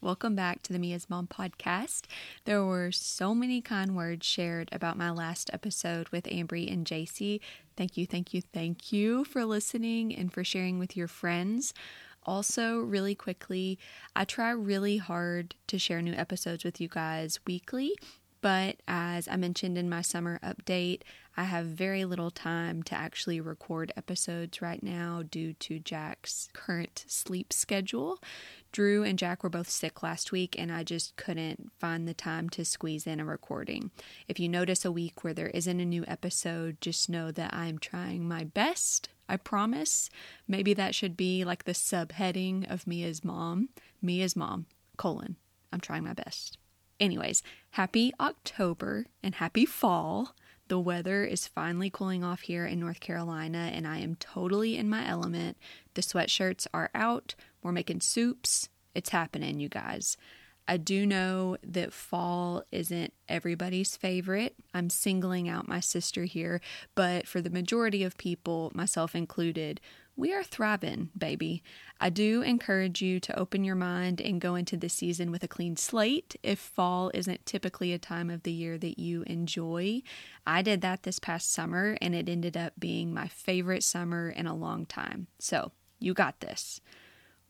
Welcome back to the Mia's Mom podcast. There were so many kind words shared about my last episode with Ambry and JC. Thank you, thank you, thank you for listening and for sharing with your friends. Also, really quickly, I try really hard to share new episodes with you guys weekly, but as I mentioned in my summer update, I have very little time to actually record episodes right now due to Jack's current sleep schedule. Drew and Jack were both sick last week, and I just couldn't find the time to squeeze in a recording. If you notice a week where there isn't a new episode, just know that I'm trying my best. I promise. Maybe that should be like the subheading of Mia's mom. Mia's mom, colon. I'm trying my best. Anyways, happy October and happy fall. The weather is finally cooling off here in North Carolina, and I am totally in my element. The sweatshirts are out. We're making soups. It's happening, you guys. I do know that fall isn't everybody's favorite. I'm singling out my sister here, but for the majority of people, myself included, we are thriving, baby. I do encourage you to open your mind and go into the season with a clean slate if fall isn't typically a time of the year that you enjoy. I did that this past summer and it ended up being my favorite summer in a long time. So, you got this.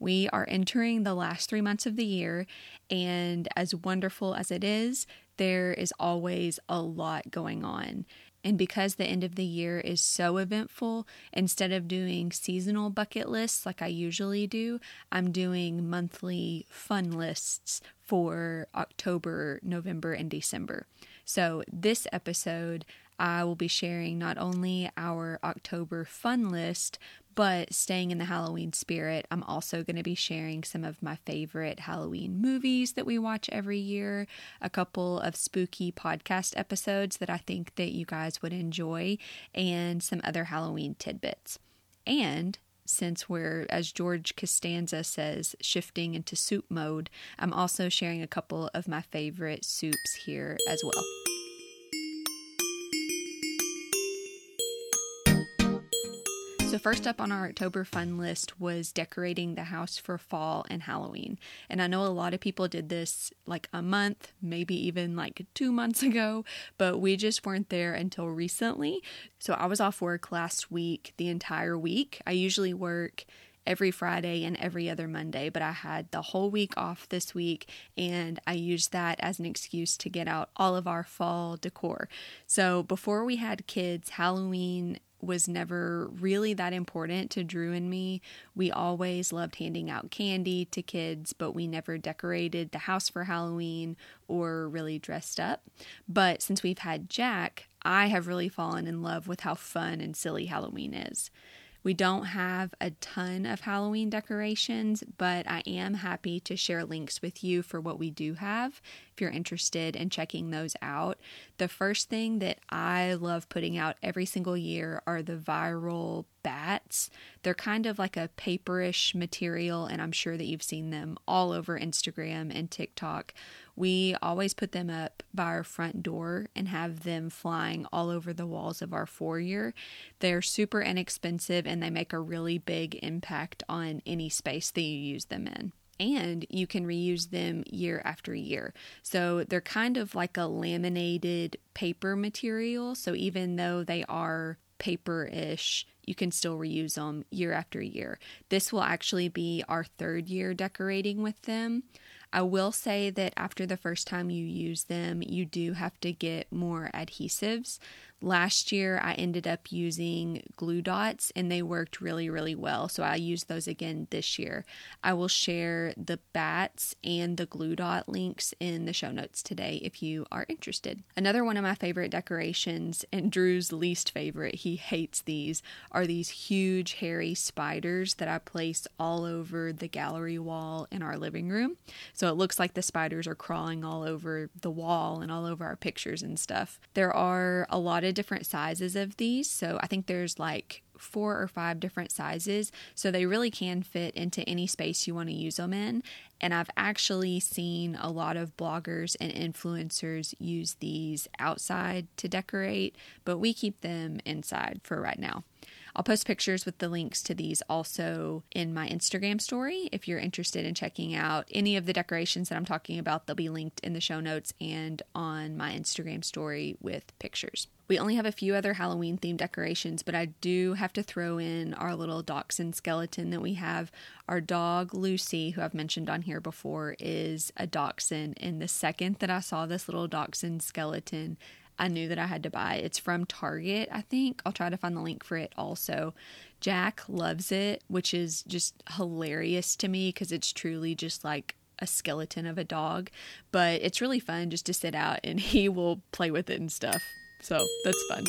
We are entering the last three months of the year, and as wonderful as it is, there is always a lot going on. And because the end of the year is so eventful, instead of doing seasonal bucket lists like I usually do, I'm doing monthly fun lists for October, November, and December. So, this episode, I will be sharing not only our October fun list, but staying in the Halloween spirit, I'm also going to be sharing some of my favorite Halloween movies that we watch every year, a couple of spooky podcast episodes that I think that you guys would enjoy, and some other Halloween tidbits. And since we're, as George Costanza says, shifting into soup mode, I'm also sharing a couple of my favorite soups here as well. So, first up on our October fun list was decorating the house for fall and Halloween. And I know a lot of people did this like a month, maybe even like two months ago, but we just weren't there until recently. So, I was off work last week, the entire week. I usually work every Friday and every other Monday, but I had the whole week off this week and I used that as an excuse to get out all of our fall decor. So before we had kids, Halloween was never really that important to Drew and me. We always loved handing out candy to kids, but we never decorated the house for Halloween or really dressed up. But since we've had Jack, I have really fallen in love with how fun and silly Halloween is. We don't have a ton of Halloween decorations, but I am happy to share links with you for what we do have if you're interested in checking those out. The first thing that I love putting out every single year are the viral bats. They're kind of like a paperish material, and I'm sure that you've seen them all over Instagram and TikTok we always put them up by our front door and have them flying all over the walls of our foyer. They're super inexpensive and they make a really big impact on any space that you use them in and you can reuse them year after year. So they're kind of like a laminated paper material. So even though they are paper ish, you can still reuse them year after year. This will actually be our third year decorating with them. I will say that after the first time you use them, you do have to get more adhesives. Last year, I ended up using glue dots and they worked really, really well. So I used those again this year. I will share the bats and the glue dot links in the show notes today if you are interested. Another one of my favorite decorations, and Drew's least favorite, he hates these, are these huge, hairy spiders that I place all over the gallery wall in our living room. So it looks like the spiders are crawling all over the wall and all over our pictures and stuff. There are a lot of of different sizes of these. So I think there's like four or five different sizes. So they really can fit into any space you want to use them in. And I've actually seen a lot of bloggers and influencers use these outside to decorate, but we keep them inside for right now. I'll post pictures with the links to these also in my Instagram story. If you're interested in checking out any of the decorations that I'm talking about, they'll be linked in the show notes and on my Instagram story with pictures. We only have a few other Halloween themed decorations, but I do have to throw in our little dachshund skeleton that we have. Our dog Lucy, who I've mentioned on here before, is a dachshund. And the second that I saw this little dachshund skeleton, I knew that I had to buy. it. It's from Target, I think. I'll try to find the link for it also. Jack loves it, which is just hilarious to me because it's truly just like a skeleton of a dog. But it's really fun just to sit out and he will play with it and stuff. So that's fun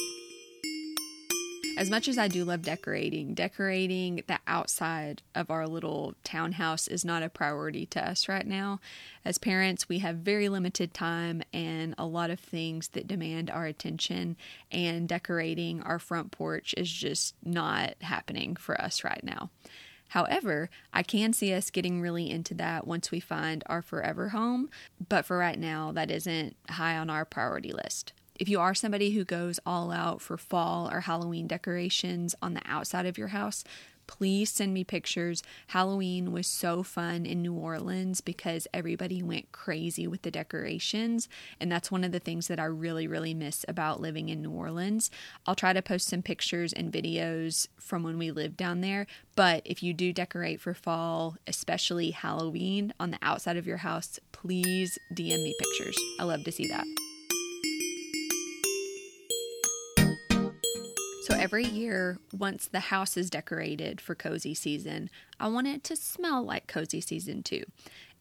as much as I do love decorating, decorating the outside of our little townhouse is not a priority to us right now. As parents, we have very limited time and a lot of things that demand our attention, and decorating our front porch is just not happening for us right now. However, I can see us getting really into that once we find our forever home, but for right now, that isn't high on our priority list. If you are somebody who goes all out for fall or Halloween decorations on the outside of your house, please send me pictures. Halloween was so fun in New Orleans because everybody went crazy with the decorations. And that's one of the things that I really, really miss about living in New Orleans. I'll try to post some pictures and videos from when we lived down there. But if you do decorate for fall, especially Halloween on the outside of your house, please DM me pictures. I love to see that. So every year, once the house is decorated for cozy season, I want it to smell like cozy season too.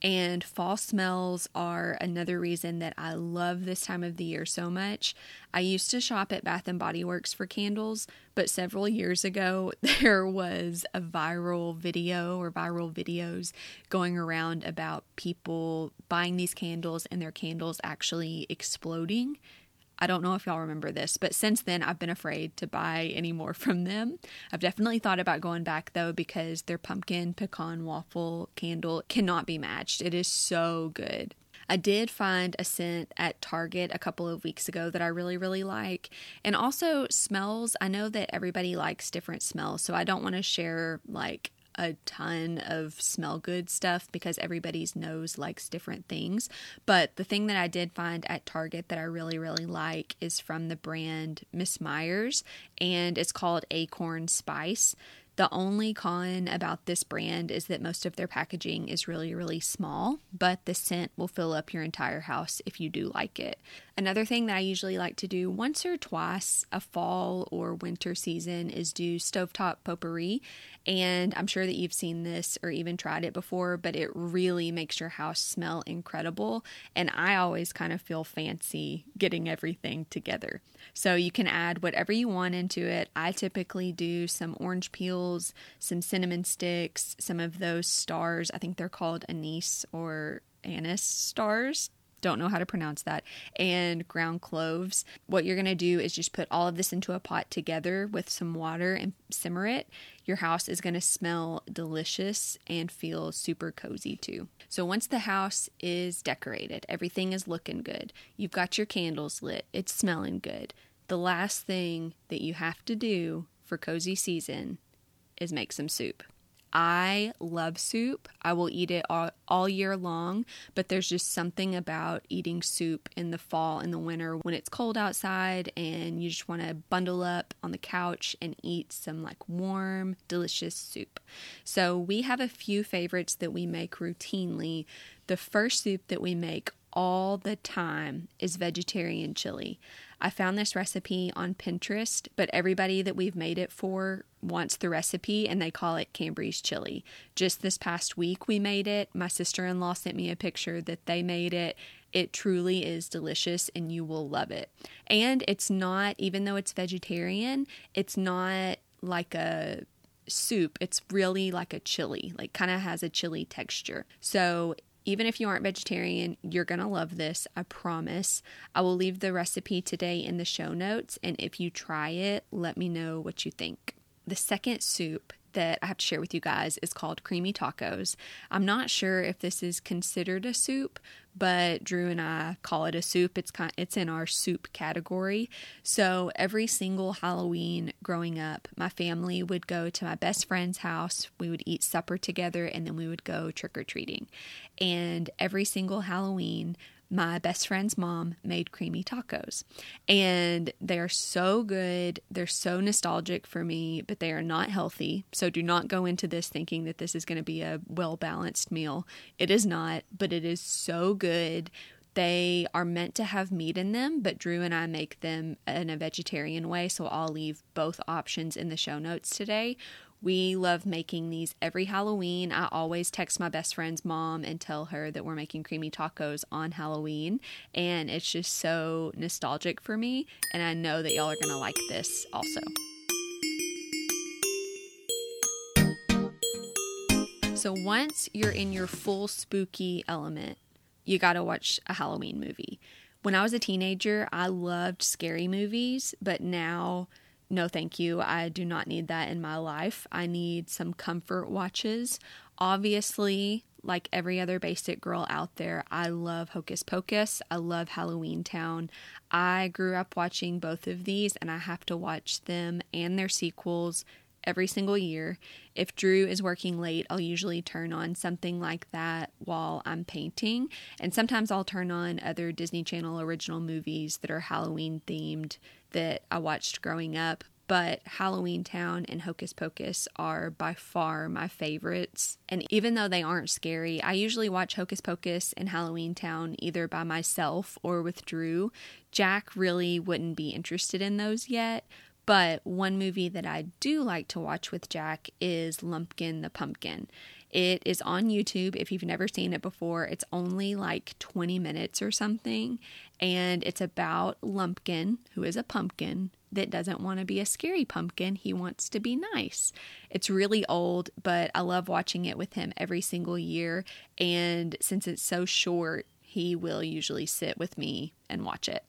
And fall smells are another reason that I love this time of the year so much. I used to shop at Bath and Body Works for candles, but several years ago there was a viral video or viral videos going around about people buying these candles and their candles actually exploding I don't know if y'all remember this, but since then I've been afraid to buy any more from them. I've definitely thought about going back though because their pumpkin pecan waffle candle cannot be matched. It is so good. I did find a scent at Target a couple of weeks ago that I really, really like. And also smells. I know that everybody likes different smells, so I don't want to share like a ton of smell good stuff because everybody's nose likes different things. But the thing that I did find at Target that I really, really like is from the brand Miss Meyer's and it's called Acorn Spice. The only con about this brand is that most of their packaging is really, really small, but the scent will fill up your entire house if you do like it. Another thing that I usually like to do once or twice a fall or winter season is do stovetop potpourri. And I'm sure that you've seen this or even tried it before, but it really makes your house smell incredible. And I always kind of feel fancy getting everything together. So you can add whatever you want into it. I typically do some orange peels, some cinnamon sticks, some of those stars. I think they're called anise or anise stars don't know how to pronounce that, and ground cloves. What you're going to do is just put all of this into a pot together with some water and simmer it. Your house is going to smell delicious and feel super cozy too. So once the house is decorated, everything is looking good, you've got your candles lit, it's smelling good. The last thing that you have to do for cozy season is make some soup. I love soup. I will eat it all, all year long, but there's just something about eating soup in the fall and the winter when it's cold outside and you just want to bundle up on the couch and eat some like warm, delicious soup. So, we have a few favorites that we make routinely. The first soup that we make all the time is vegetarian chili. I found this recipe on Pinterest, but everybody that we've made it for wants the recipe and they call it Cambry's chili. Just this past week we made it. My sister in law sent me a picture that they made it. It truly is delicious and you will love it. And it's not, even though it's vegetarian, it's not like a soup. It's really like a chili, like kind of has a chili texture. So even if you aren't vegetarian, you're going to love this, I promise. I will leave the recipe today in the show notes, and if you try it, let me know what you think. The second soup that I have to share with you guys is called creamy tacos. I'm not sure if this is considered a soup, but Drew and I call it a soup. It's kind it's in our soup category. So every single Halloween growing up, my family would go to my best friend's house. We would eat supper together and then we would go trick or treating. And every single Halloween, my best friend's mom made creamy tacos. And they are so good. They're so nostalgic for me, but they are not healthy. So do not go into this thinking that this is going to be a well balanced meal. It is not, but it is so good. They are meant to have meat in them, but Drew and I make them in a vegetarian way. So I'll leave both options in the show notes today. We love making these every Halloween. I always text my best friend's mom and tell her that we're making creamy tacos on Halloween. And it's just so nostalgic for me. And I know that y'all are going to like this also. So once you're in your full spooky element, you got to watch a Halloween movie. When I was a teenager, I loved scary movies, but now no thank you. I do not need that in my life. I need some comfort watches. Obviously, like every other basic girl out there, I love Hocus Pocus. I love Halloween Town. I grew up watching both of these and I have to watch them and their sequels every single year. If Drew is working late, I'll usually turn on something like that while I'm painting. And sometimes I'll turn on other Disney Channel original movies that are Halloween themed that I watched growing up. But Halloween Town and Hocus Pocus are by far my favorites. And even though they aren't scary, I usually watch Hocus Pocus and Halloween Town either by myself or with Drew. Jack really wouldn't be interested in those yet, but one movie that I do like to watch with Jack is Lumpkin the Pumpkin. It is on YouTube if you've never seen it before. It's only like 20 minutes or something. And it's about Lumpkin, who is a pumpkin that doesn't want to be a scary pumpkin. He wants to be nice. It's really old, but I love watching it with him every single year. And since it's so short, he will usually sit with me and watch it.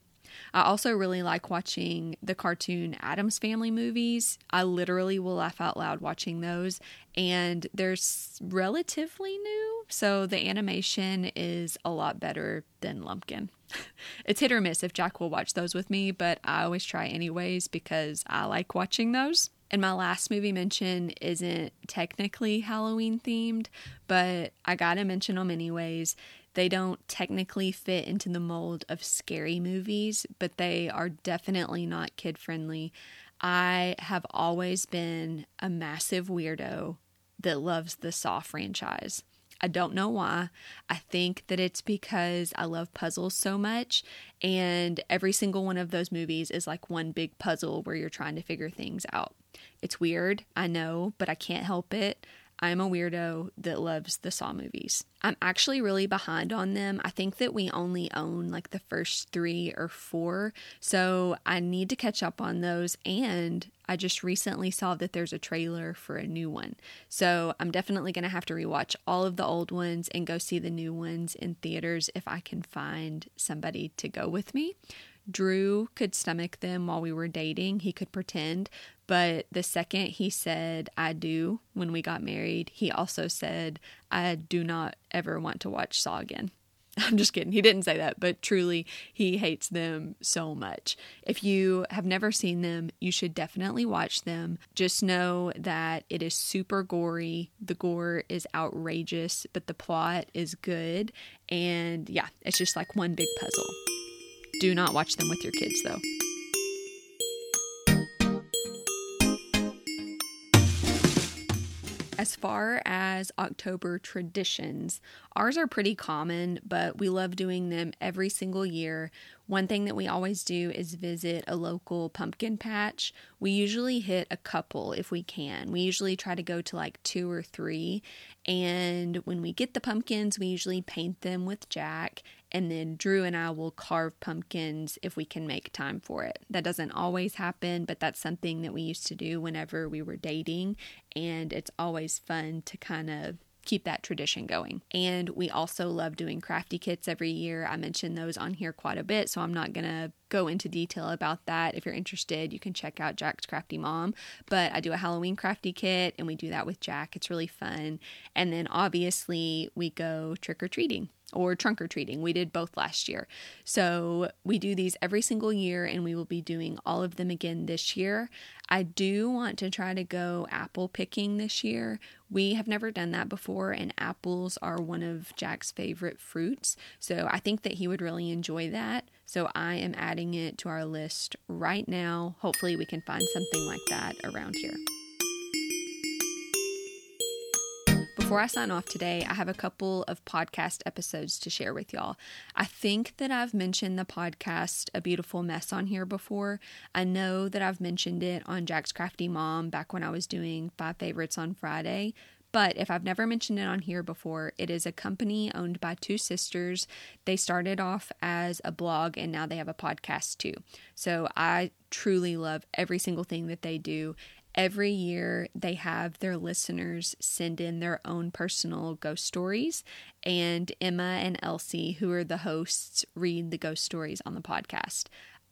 I also really like watching the cartoon Addams Family movies. I literally will laugh out loud watching those, and they're relatively new, so the animation is a lot better than Lumpkin. it's hit or miss if Jack will watch those with me, but I always try anyways because I like watching those. And my last movie mention isn't technically Halloween themed, but I gotta mention them anyways. They don't technically fit into the mold of scary movies, but they are definitely not kid friendly. I have always been a massive weirdo that loves the Saw franchise. I don't know why. I think that it's because I love puzzles so much, and every single one of those movies is like one big puzzle where you're trying to figure things out. It's weird, I know, but I can't help it. I'm a weirdo that loves the Saw movies. I'm actually really behind on them. I think that we only own like the first three or four, so I need to catch up on those. And I just recently saw that there's a trailer for a new one. So I'm definitely going to have to rewatch all of the old ones and go see the new ones in theaters if I can find somebody to go with me. Drew could stomach them while we were dating. He could pretend. But the second he said, I do, when we got married, he also said, I do not ever want to watch Saw again. I'm just kidding. He didn't say that, but truly, he hates them so much. If you have never seen them, you should definitely watch them. Just know that it is super gory. The gore is outrageous, but the plot is good. And yeah, it's just like one big puzzle. Do not watch them with your kids, though. As far as October traditions, ours are pretty common, but we love doing them every single year. One thing that we always do is visit a local pumpkin patch. We usually hit a couple if we can. We usually try to go to like two or three. And when we get the pumpkins, we usually paint them with Jack and then Drew and I will carve pumpkins if we can make time for it. That doesn't always happen, but that's something that we used to do whenever we were dating, and it's always fun to kind of keep that tradition going. And we also love doing crafty kits every year. I mentioned those on here quite a bit, so I'm not going to go into detail about that. If you're interested, you can check out Jack's Crafty Mom. But I do a Halloween crafty kit and we do that with Jack. It's really fun. And then obviously, we go trick or treating or trunk or treating. We did both last year. So we do these every single year and we will be doing all of them again this year. I do want to try to go apple picking this year. We have never done that before, and apples are one of Jack's favorite fruits. So I think that he would really enjoy that. So I am adding it to our list right now. Hopefully, we can find something like that around here. Before I sign off today, I have a couple of podcast episodes to share with y'all. I think that I've mentioned the podcast A Beautiful Mess on here before. I know that I've mentioned it on Jack's Crafty Mom back when I was doing Five Favorites on Friday. But if I've never mentioned it on here before, it is a company owned by two sisters. They started off as a blog and now they have a podcast too. So I truly love every single thing that they do. Every year, they have their listeners send in their own personal ghost stories, and Emma and Elsie, who are the hosts, read the ghost stories on the podcast.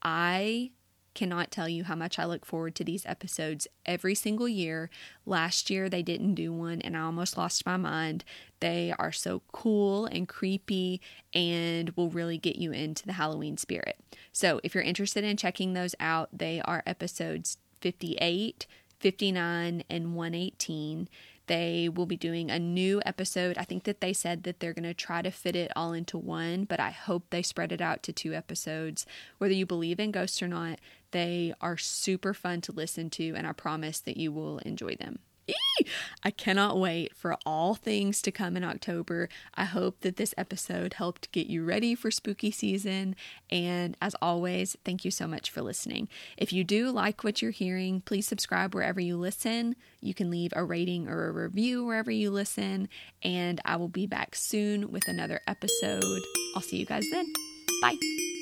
I cannot tell you how much I look forward to these episodes every single year. Last year they didn't do one and I almost lost my mind. They are so cool and creepy and will really get you into the Halloween spirit. So, if you're interested in checking those out, they are episodes 58, 59 and 118. They will be doing a new episode. I think that they said that they're going to try to fit it all into one, but I hope they spread it out to two episodes. Whether you believe in ghosts or not, they are super fun to listen to, and I promise that you will enjoy them. I cannot wait for all things to come in October. I hope that this episode helped get you ready for spooky season. And as always, thank you so much for listening. If you do like what you're hearing, please subscribe wherever you listen. You can leave a rating or a review wherever you listen. And I will be back soon with another episode. I'll see you guys then. Bye.